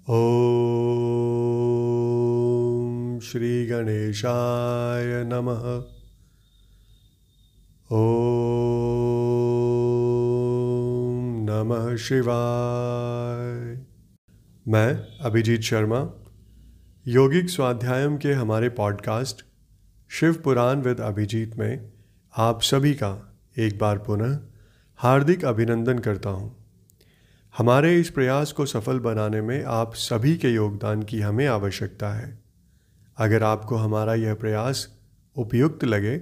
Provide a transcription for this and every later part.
ॐ श्रीगणेशाय नमः। ॐ नमः शिवाय। मैं अभिजीत शर्मा, यौगिक स्वाध्यायम के हमारे पॉडकास्ट शिव पुराण विद अभिजीत में आप सभी का एक बार पुनः हार्दिक अभिनंदन करता हूँ। हमारे इस प्रयास को सफल बनाने में आप सभी के योगदान की हमें आवश्यकता है। अगर आपको हमारा यह प्रयास उपयुक्त लगे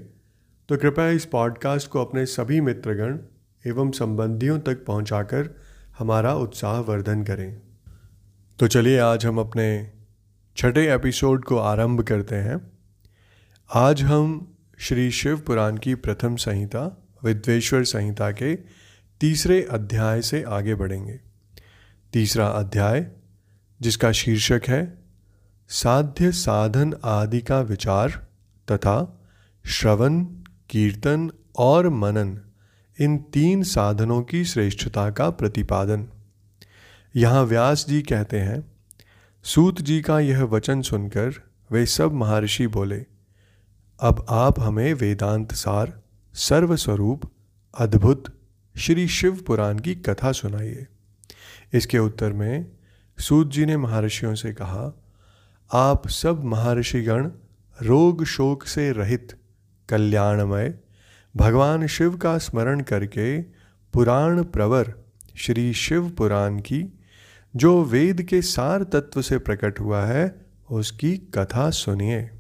तो कृपया इस पॉडकास्ट को अपने सभी मित्रगण एवं संबंधियों तक पहुंचाकर हमारा उत्साह वर्धन करें। तो चलिए आज हम अपने छठे एपिसोड को आरंभ करते हैं। आज हम श्री शिव पुराण की प्रथम संहिता, विद्वेश्वर संहिता के तीसरे अध्याय से आगे बढ़ेंगे। तीसरा अध्याय, जिसका शीर्षक है, साध्य साधन आदि का विचार तथा श्रवण, कीर्तन और मनन, इन तीन साधनों की श्रेष्ठता का प्रतिपादन। यहाँ व्यास जी कहते हैं, सूत जी का यह वचन सुनकर वे सब महर्षि बोले, अब आप हमें वेदांत सार सर्वस्वरूप, अद्भुत श्री शिव पुराण की कथा सुनाइए। इसके उत्तर में सूत जी ने महर्षियों से कहा, आप सब महर्षिगण रोग शोक से रहित, कल्याणमय, भगवान शिव का स्मरण करके पुराण प्रवर श्री शिव पुराण की, जो वेद के सार तत्व से प्रकट हुआ है, उसकी कथा सुनिए।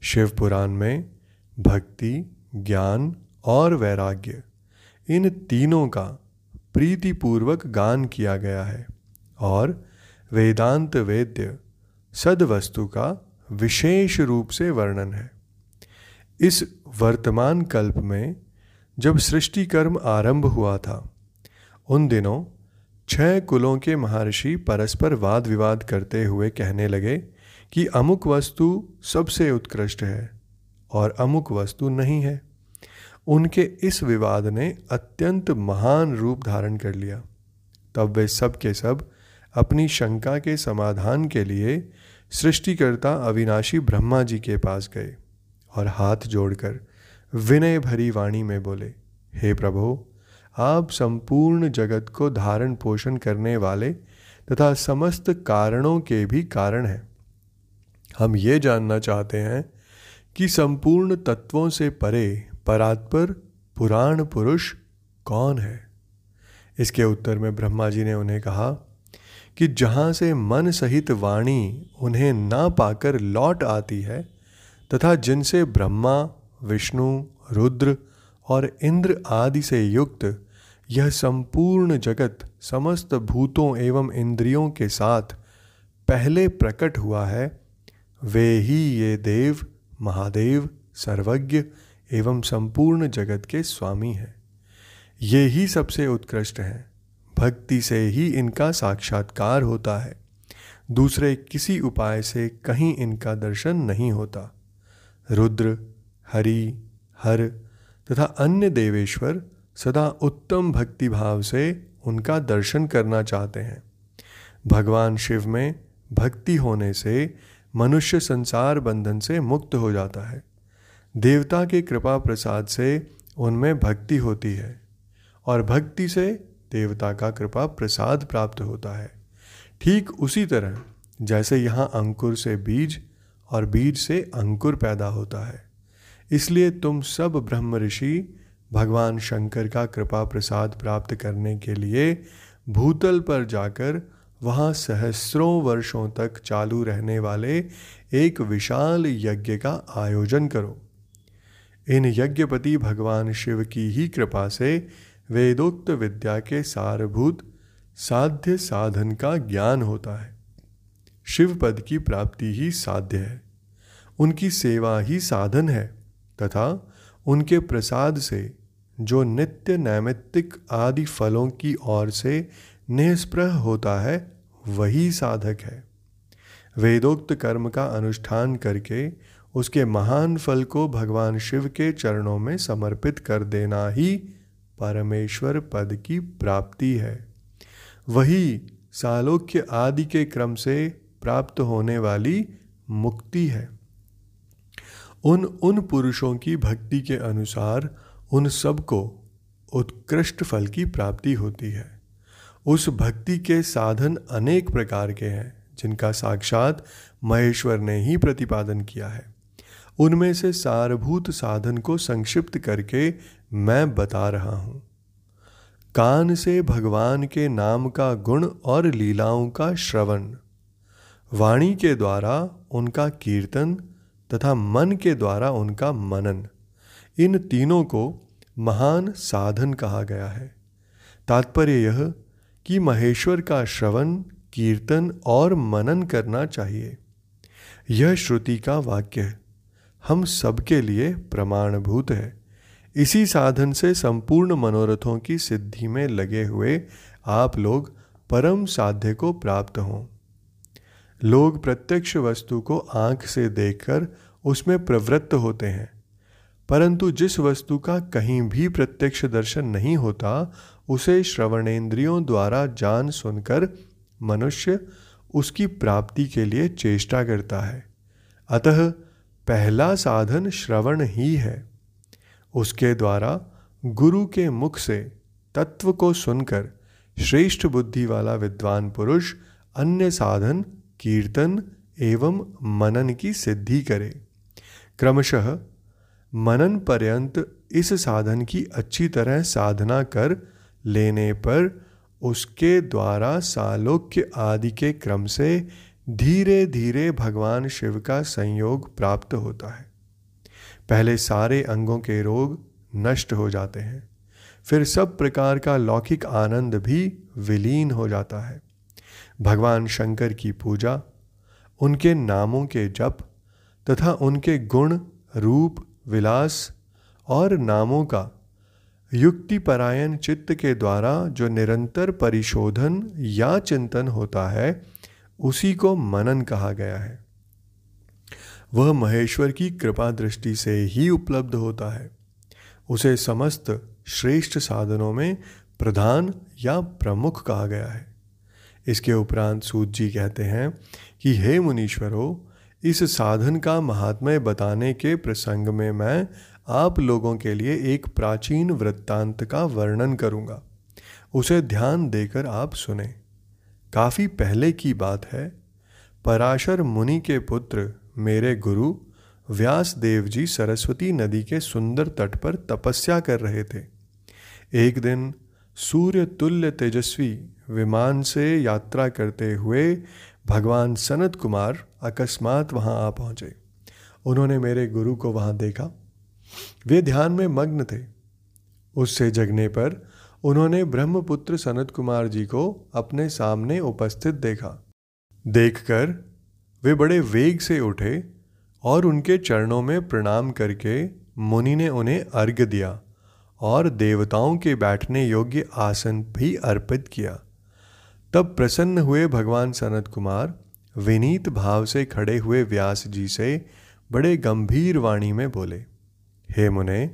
शिव पुराण में भक्ति, ज्ञान और वैराग्य इन तीनों का प्रीतिपूर्वक गान किया गया है और वेदांत वेद्य सदवस्तु का विशेष रूप से वर्णन है। इस वर्तमान कल्प में जब सृष्टि कर्म आरंभ हुआ था, उन दिनों छह कुलों के महर्षि परस्पर वाद विवाद करते हुए कहने लगे कि अमुक वस्तु सबसे उत्कृष्ट है और अमुक वस्तु नहीं है। उनके इस विवाद ने अत्यंत महान रूप धारण कर लिया। तब वे सब के सब अपनी शंका के समाधान के लिए सृष्टिकर्ता अविनाशी ब्रह्मा जी के पास गए और हाथ जोड़कर विनय भरी वाणी में बोले, हे प्रभु, आप संपूर्ण जगत को धारण पोषण करने वाले तथा समस्त कारणों के भी कारण हैं। हम ये जानना चाहते हैं कि संपूर्ण तत्वों से परे परात्पर पुराण पुरुष कौन है? इसके उत्तर में ब्रह्मा जी ने उन्हें कहा कि जहाँ से मन सहित वाणी उन्हें ना पाकर लौट आती है, तथा जिनसे ब्रह्मा, विष्णु, रुद्र और इंद्र आदि से युक्त यह संपूर्ण जगत समस्त भूतों एवं इंद्रियों के साथ पहले प्रकट हुआ है, वे ही ये देव, महादेव, सर्वज्ञ एवं संपूर्ण जगत के स्वामी हैं। ये ही सबसे उत्कृष्ट हैं। भक्ति से ही इनका साक्षात्कार होता है। दूसरे किसी उपाय से कहीं इनका दर्शन नहीं होता। रुद्र, हरि, हर तथा अन्य देवेश्वर सदा उत्तम भक्ति भाव से उनका दर्शन करना चाहते हैं। भगवान शिव में भक्ति होने से मनुष्य संसार बंधन से मुक्त हो जाता है। देवता के कृपा प्रसाद से उनमें भक्ति होती है और भक्ति से देवता का कृपा प्रसाद प्राप्त होता है। ठीक उसी तरह जैसे यहाँ अंकुर से बीज और बीज से अंकुर पैदा होता है, इसलिए तुम सब ब्रह्म ऋषि भगवान शंकर का कृपा प्रसाद प्राप्त करने के लिए भूतल पर जाकर वहाँ सहस्रों वर्षों तक चालू रहने वाले एक विशाल यज्ञ का आयोजन करो। इन यज्ञपति भगवान शिव की ही कृपा से वेदोक्त विद्या के सारभूत साध्य साधन का ज्ञान होता है। शिव पद की प्राप्ति ही साध्य है। उनकी सेवा ही साधन है तथा उनके प्रसाद से जो नित्य नैमित्तिक आदि फलों की ओर से निष्प्रह होता है, वही साधक है। वेदोक्त कर्म का अनुष्ठान करके उसके महान फल को भगवान शिव के चरणों में समर्पित कर देना ही परमेश्वर पद की प्राप्ति है। वही सालोक्य आदि के क्रम से प्राप्त होने वाली मुक्ति है। उन उन पुरुषों की भक्ति के अनुसार उन सबको उत्कृष्ट फल की प्राप्ति होती है। उस भक्ति के साधन अनेक प्रकार के हैं, जिनका साक्षात महेश्वर ने ही प्रतिपादन किया है। उनमें से सारभूत साधन को संक्षिप्त करके मैं बता रहा हूँ। कान से भगवान के नाम का गुण और लीलाओं का श्रवण, वाणी के द्वारा उनका कीर्तन तथा मन के द्वारा उनका मनन, इन तीनों को महान साधन कहा गया है। तात्पर्य यह कि महेश्वर का श्रवण, कीर्तन और मनन करना चाहिए। यह श्रुति का वाक्य है। हम सबके लिए प्रमाणभूत है। इसी साधन से संपूर्ण मनोरथों की सिद्धि में लगे हुए आप लोग परम साध्य को प्राप्त हों। लोग प्रत्यक्ष वस्तु को आँख से देखकर उसमें प्रवृत्त होते हैं। परंतु जिस वस्तु का कहीं भी प्रत्यक्ष दर्शन नहीं होता, उसे श्रवणेन्द्रियों द्वारा जान सुनकर मनुष्य उसकी प्राप्ति के लिए चेष्टा करता है। अतः पहला साधन श्रवण ही है। उसके द्वारा गुरु के मुख से तत्व को सुनकर श्रेष्ठ बुद्धि वाला विद्वान पुरुष अन्य साधन, कीर्तन एवं मनन की सिद्धि करे। क्रमशः मनन पर्यंत इस साधन की अच्छी तरह साधना कर लेने पर उसके द्वारा सालोक्य आदि के क्रम से धीरे धीरे भगवान शिव का संयोग प्राप्त होता है। पहले सारे अंगों के रोग नष्ट हो जाते हैं, फिर सब प्रकार का लौकिक आनंद भी विलीन हो जाता है। भगवान शंकर की पूजा, उनके नामों के जप तथा उनके गुण, रूप, विलास और नामों का युक्तिपरायण चित्त के द्वारा जो निरंतर परिशोधन या चिंतन होता है उसी को मनन कहा गया है। वह महेश्वर की कृपा दृष्टि से ही उपलब्ध होता है। उसे समस्त श्रेष्ठ साधनों में प्रधान या प्रमुख कहा गया है। इसके उपरांत सूत जी कहते हैं कि, हे मुनीश्वरों, इस साधन का महात्म्य बताने के प्रसंग में मैं आप लोगों के लिए एक प्राचीन वृत्तांत का वर्णन करूँगा। उसे ध्यान देकर आप सुने। काफ़ी पहले की बात है। पराशर मुनि के पुत्र, मेरे गुरु व्यास देव जी सरस्वती नदी के सुंदर तट पर तपस्या कर रहे थे। एक दिन सूर्य तुल्य तेजस्वी विमान से यात्रा करते हुए भगवान सनत कुमार अकस्मात वहाँ आ पहुँचे। उन्होंने मेरे गुरु को वहाँ देखा। वे ध्यान में मग्न थे। उससे जगने पर उन्होंने ब्रह्मपुत्र सनत कुमार जी को अपने सामने उपस्थित देखा। देखकर वे बड़े वेग से उठे और उनके चरणों में प्रणाम करके मुनि ने उन्हें अर्घ दिया और देवताओं के बैठने योग्य आसन भी अर्पित किया। तब प्रसन्न हुए भगवान सनत कुमार विनीत भाव से खड़े हुए व्यास जी से बड़े गंभीर वाणी में बोले, हे मुने,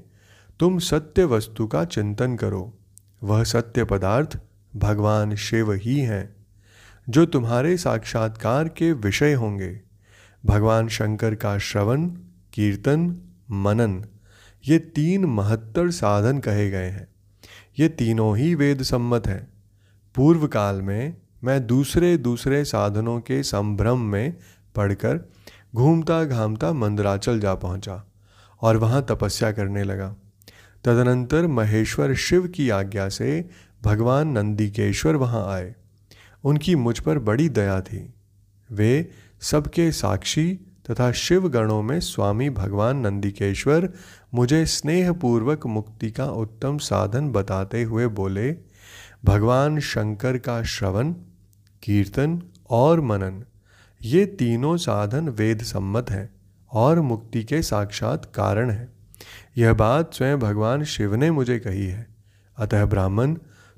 तुम सत्य वस्तु का चिंतन करो। वह सत्य पदार्थ भगवान शिव ही हैं, जो तुम्हारे साक्षात्कार के विषय होंगे। भगवान शंकर का श्रवण, कीर्तन, मनन, ये तीन महत्तर साधन कहे गए हैं। ये तीनों ही वेद सम्मत हैं। पूर्व काल में मैं दूसरे दूसरे साधनों के संभ्रम में पढ़कर घूमता घामता मंदराचल जा पहुँचा और वहाँ तपस्या करने लगा। तदनंतर महेश्वर शिव की आज्ञा से भगवान नंदिकेश्वर वहाँ आए। उनकी मुझ पर बड़ी दया थी। वे सबके साक्षी तथा शिव गणों में स्वामी भगवान नंदिकेश्वर मुझे स्नेहपूर्वक मुक्ति का उत्तम साधन बताते हुए बोले, भगवान शंकर का श्रवण, कीर्तन और मनन, ये तीनों साधन वेद सम्मत हैं और मुक्ति के साक्षात कारण हैं। यह बात स्वयं भगवान शिव ने मुझे कही है। अतः ब्राह्मण,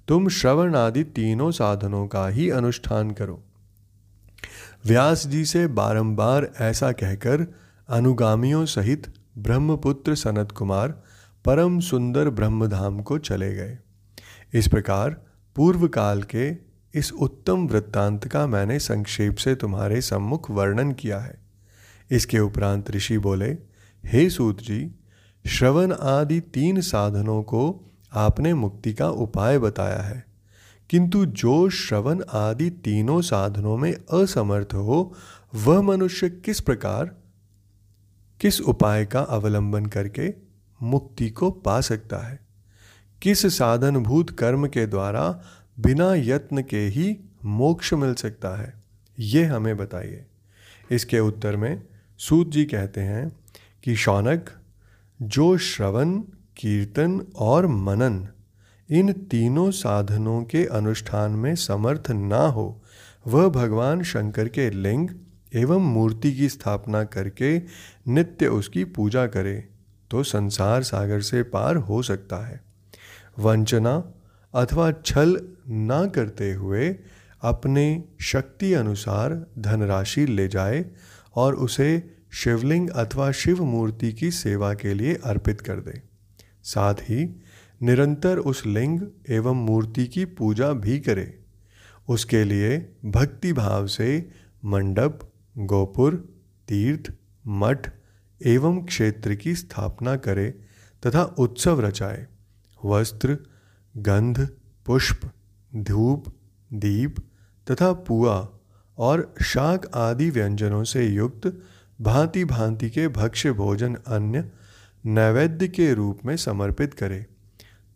तुम श्रवण आदि तीनों साधनों का ही अनुष्ठान करो। व्यास जी से बारंबार ऐसा कहकर अनुगामियों सहित ब्रह्मपुत्र सनत कुमार परम सुंदर ब्रह्मधाम को चले गए। इस प्रकार पूर्व काल के इस उत्तम वृत्तांत का मैंने संक्षेप से तुम्हारे सम्मुख वर्णन किया है। इसके उपरांत ऋषि बोले, हे सूत जी श्रवण आदि तीन साधनों को आपने मुक्ति का उपाय बताया है। किंतु जो श्रवण आदि तीनों साधनों में असमर्थ हो, वह मनुष्य किस प्रकार, किस उपाय का अवलंबन करके मुक्ति को पा सकता है? किस साधनभूत कर्म के द्वारा बिना यत्न के ही मोक्ष मिल सकता है? ये हमें बताइए। इसके उत्तर में सूत जी कहते हैं कि शौनक जो श्रवण, कीर्तन और मनन इन तीनों साधनों के अनुष्ठान में समर्थ ना हो, वह भगवान शंकर के लिंग एवं मूर्ति की स्थापना करके नित्य उसकी पूजा करे तो संसार सागर से पार हो सकता है। वंचना अथवा छल ना करते हुए अपने शक्ति अनुसार धनराशि ले जाए और उसे शिवलिंग अथवा शिव मूर्ति की सेवा के लिए अर्पित कर दे। साथ ही, निरंतर उस लिंग एवं मूर्ति की पूजा भी करे। उसके लिए भक्ति भाव से मंडप, गोपुर, तीर्थ, मठ एवं क्षेत्र की स्थापना करे तथा उत्सव रचाए। वस्त्र, गंध, पुष्प, धूप, दीप तथा पुआ और शाक आदि व्यंजनों से युक्त भांति भांति के भक्ष्य भोजन अन्य नैवेद्य के रूप में समर्पित करे।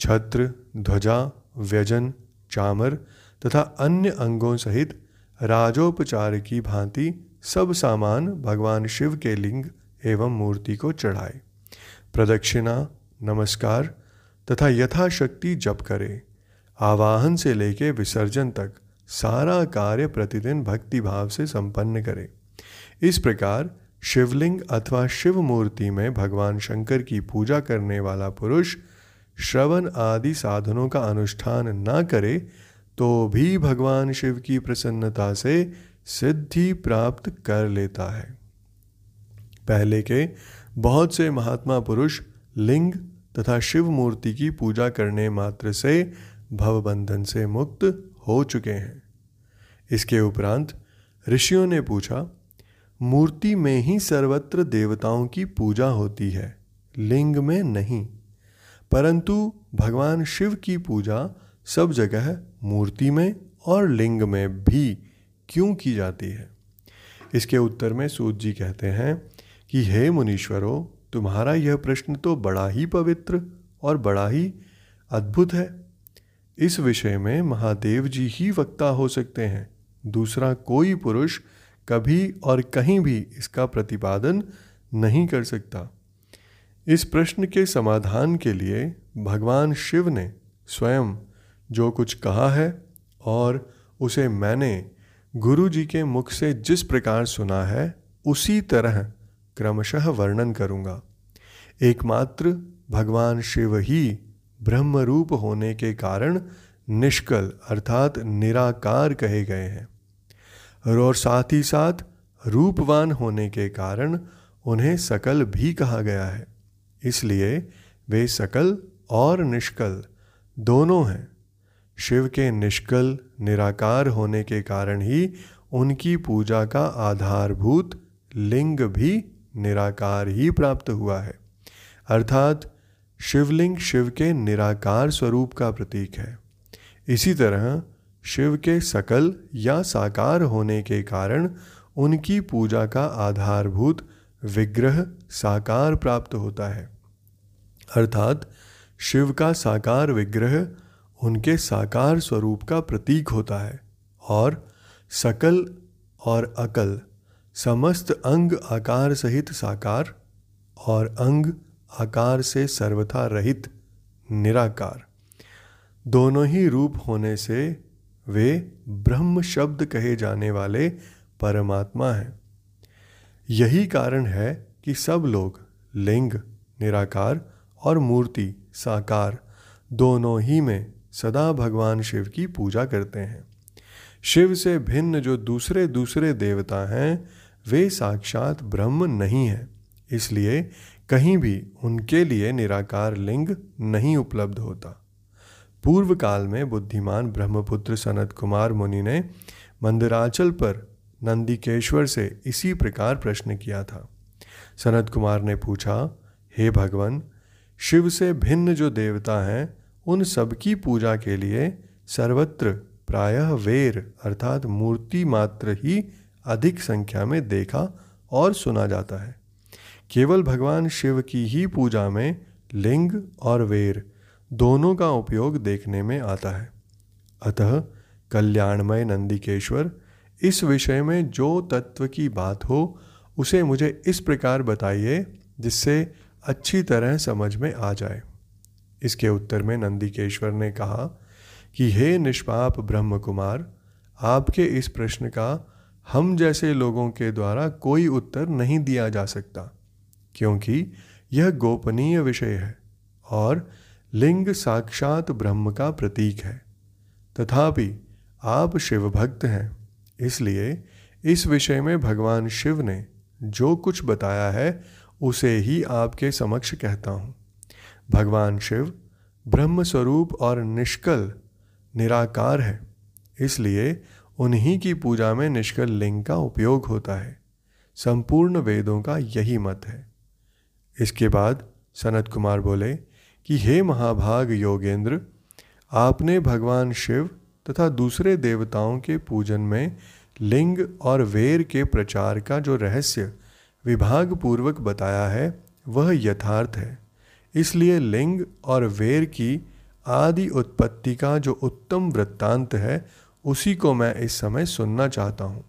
छत्र, ध्वजा, व्यजन, चामर तथा अन्य अंगों सहित राजोपचार की भांति सब सामान भगवान शिव के लिंग एवं मूर्ति को चढ़ाए। प्रदक्षिणा, नमस्कार तथा यथाशक्ति जप करे। आवाहन से लेके विसर्जन तक सारा कार्य प्रतिदिन भक्ति भाव से संपन्न करे। इस प्रकार शिवलिंग अथवा शिव मूर्ति में भगवान शंकर की पूजा करने वाला पुरुष श्रवण आदि साधनों का अनुष्ठान न करे तो भी भगवान शिव की प्रसन्नता से सिद्धि प्राप्त कर लेता है। पहले के बहुत से महात्मा पुरुष लिंग तथा शिव मूर्ति की पूजा करने मात्र से भवबंधन से मुक्त हो चुके हैं। इसके उपरांत ऋषियों ने पूछा मूर्ति में ही सर्वत्र देवताओं की पूजा होती है, लिंग में नहीं। परंतु भगवान शिव की पूजा सब जगह मूर्ति में और लिंग में भी क्यों की जाती है? इसके उत्तर में सूत जी कहते हैं कि, हे मुनीश्वरों, तुम्हारा यह प्रश्न तो बड़ा ही पवित्र और बड़ा ही अद्भुत है। इस विषय में महादेव जी ही वक्ता हो सकते हैं। दूसरा कोई पुरुष कभी और कहीं भी इसका प्रतिपादन नहीं कर सकता। इस प्रश्न के समाधान के लिए भगवान शिव ने स्वयं जो कुछ कहा है और उसे मैंने गुरु जी के मुख से जिस प्रकार सुना है, उसी तरह क्रमशः वर्णन करूँगा। एकमात्र भगवान शिव ही ब्रह्म रूप होने के कारण निष्कल अर्थात निराकार कहे गए हैं। और साथ ही साथ रूपवान होने के कारण उन्हें सकल भी कहा गया है। इसलिए वे सकल और निष्कल दोनों हैं। शिव के निष्कल, निराकार होने के कारण ही उनकी पूजा का आधारभूत लिंग भी निराकार ही प्राप्त हुआ है। अर्थात शिवलिंग शिव के निराकार स्वरूप का प्रतीक है। इसी तरह शिव के सकल या साकार होने के कारण उनकी पूजा का आधारभूत विग्रह साकार प्राप्त होता है। अर्थात, शिव का साकार विग्रह उनके साकार स्वरूप का प्रतीक होता है और सकल और अकल समस्त अंग आकार सहित साकार और अंग आकार से सर्वथा रहित निराकार। दोनों ही रूप होने से वे ब्रह्म शब्द कहे जाने वाले परमात्मा हैं। यही कारण है कि सब लोग लिंग, निराकार और मूर्ति, साकार दोनों ही में सदा भगवान शिव की पूजा करते हैं। शिव से भिन्न जो दूसरे दूसरे देवता हैं, वे साक्षात ब्रह्म नहीं हैं। इसलिए कहीं भी उनके लिए निराकार लिंग नहीं उपलब्ध होता। पूर्व काल में बुद्धिमान ब्रह्मपुत्र सनत कुमार मुनि ने मंदिराचल पर नंदिकेश्वर से इसी प्रकार प्रश्न किया था। सनत कुमार ने पूछा, हे भगवान, शिव से भिन्न जो देवता हैं, उन सबकी पूजा के लिए सर्वत्र प्रायः वेर अर्थात मूर्ति मात्र ही अधिक संख्या में देखा और सुना जाता है। केवल भगवान शिव की ही पूजा में लिंग और वेर दोनों का उपयोग देखने में आता है। अतः कल्याणमय नंदिकेश्वर, इस विषय में जो तत्व की बात हो, उसे मुझे इस प्रकार बताइए, जिससे अच्छी तरह समझ में आ जाए। इसके उत्तर में नंदिकेश्वर ने कहा कि, हे निष्पाप ब्रह्म कुमार आपके इस प्रश्न का हम जैसे लोगों के द्वारा कोई उत्तर नहीं दिया जा सकता, क्योंकि यह गोपनीय विषय है और लिंग साक्षात ब्रह्म का प्रतीक है। तथापि आप शिव भक्त हैं, इसलिए इस विषय में भगवान शिव ने जो कुछ बताया है, उसे ही आपके समक्ष कहता हूँ। भगवान शिव ब्रह्म स्वरूप और निष्कल, निराकार है, इसलिए उन्हीं की पूजा में निष्कल लिंग का उपयोग होता है। संपूर्ण वेदों का यही मत है। इसके बाद सनत कुमार बोले कि हे महाभाग योगेंद्र, आपने भगवान शिव तथा दूसरे देवताओं के पूजन में लिंग और वेर के प्रचार का जो रहस्य विभाग पूर्वक बताया है, वह यथार्थ है। इसलिए लिंग और वेर की आदि उत्पत्ति का जो उत्तम वृत्तांत है, उसी को मैं इस समय सुनना चाहता हूँ।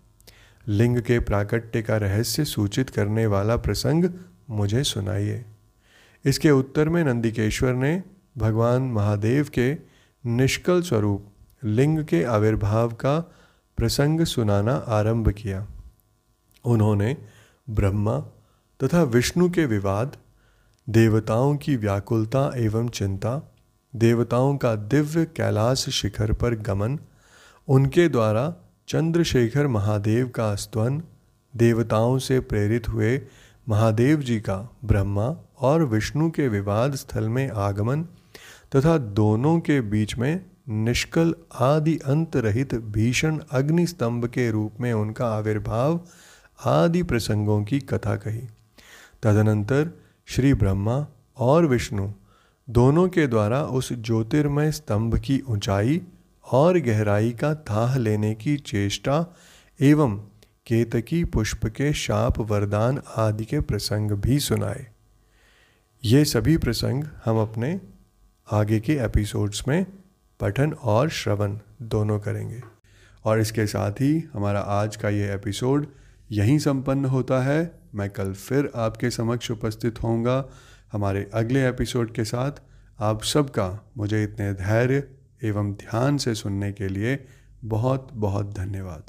लिंग के प्राकट्य का रहस्य सूचित करने वाला प्रसंग मुझे सुनाइए। इसके उत्तर में नंदिकेश्वर ने भगवान महादेव के निष्कल स्वरूप, लिंग के आविर्भाव का प्रसंग सुनाना आरंभ किया। उन्होंने ब्रह्मा तथा विष्णु के विवाद, देवताओं की व्याकुलता एवं चिंता, देवताओं का दिव्य कैलाश शिखर पर गमन, उनके द्वारा चंद्रशेखर महादेव का स्तवन, देवताओं से प्रेरित हुए महादेव जी का ब्रह्मा और विष्णु के विवाद स्थल में आगमन तथा दोनों के बीच में निष्कल आदि अंत रहित भीषण अग्नि स्तंभ के रूप में उनका आविर्भाव आदि प्रसंगों की कथा कही। तदनंतर श्री ब्रह्मा और विष्णु दोनों के द्वारा उस ज्योतिर्मय स्तंभ की ऊंचाई और गहराई का थाह लेने की चेष्टा एवं केतकी पुष्प के शाप, वरदान आदि के प्रसंग भी सुनाए। ये सभी प्रसंग हम अपने आगे के एपिसोड्स में पठन और श्रवण दोनों करेंगे। और इसके साथ ही हमारा आज का ये एपिसोड यहीं संपन्न होता है। मैं कल फिर आपके समक्ष उपस्थित होऊँगा हमारे अगले एपिसोड के साथ। आप सबका मुझे इतने धैर्य एवं ध्यान से सुनने के लिए बहुत बहुत धन्यवाद।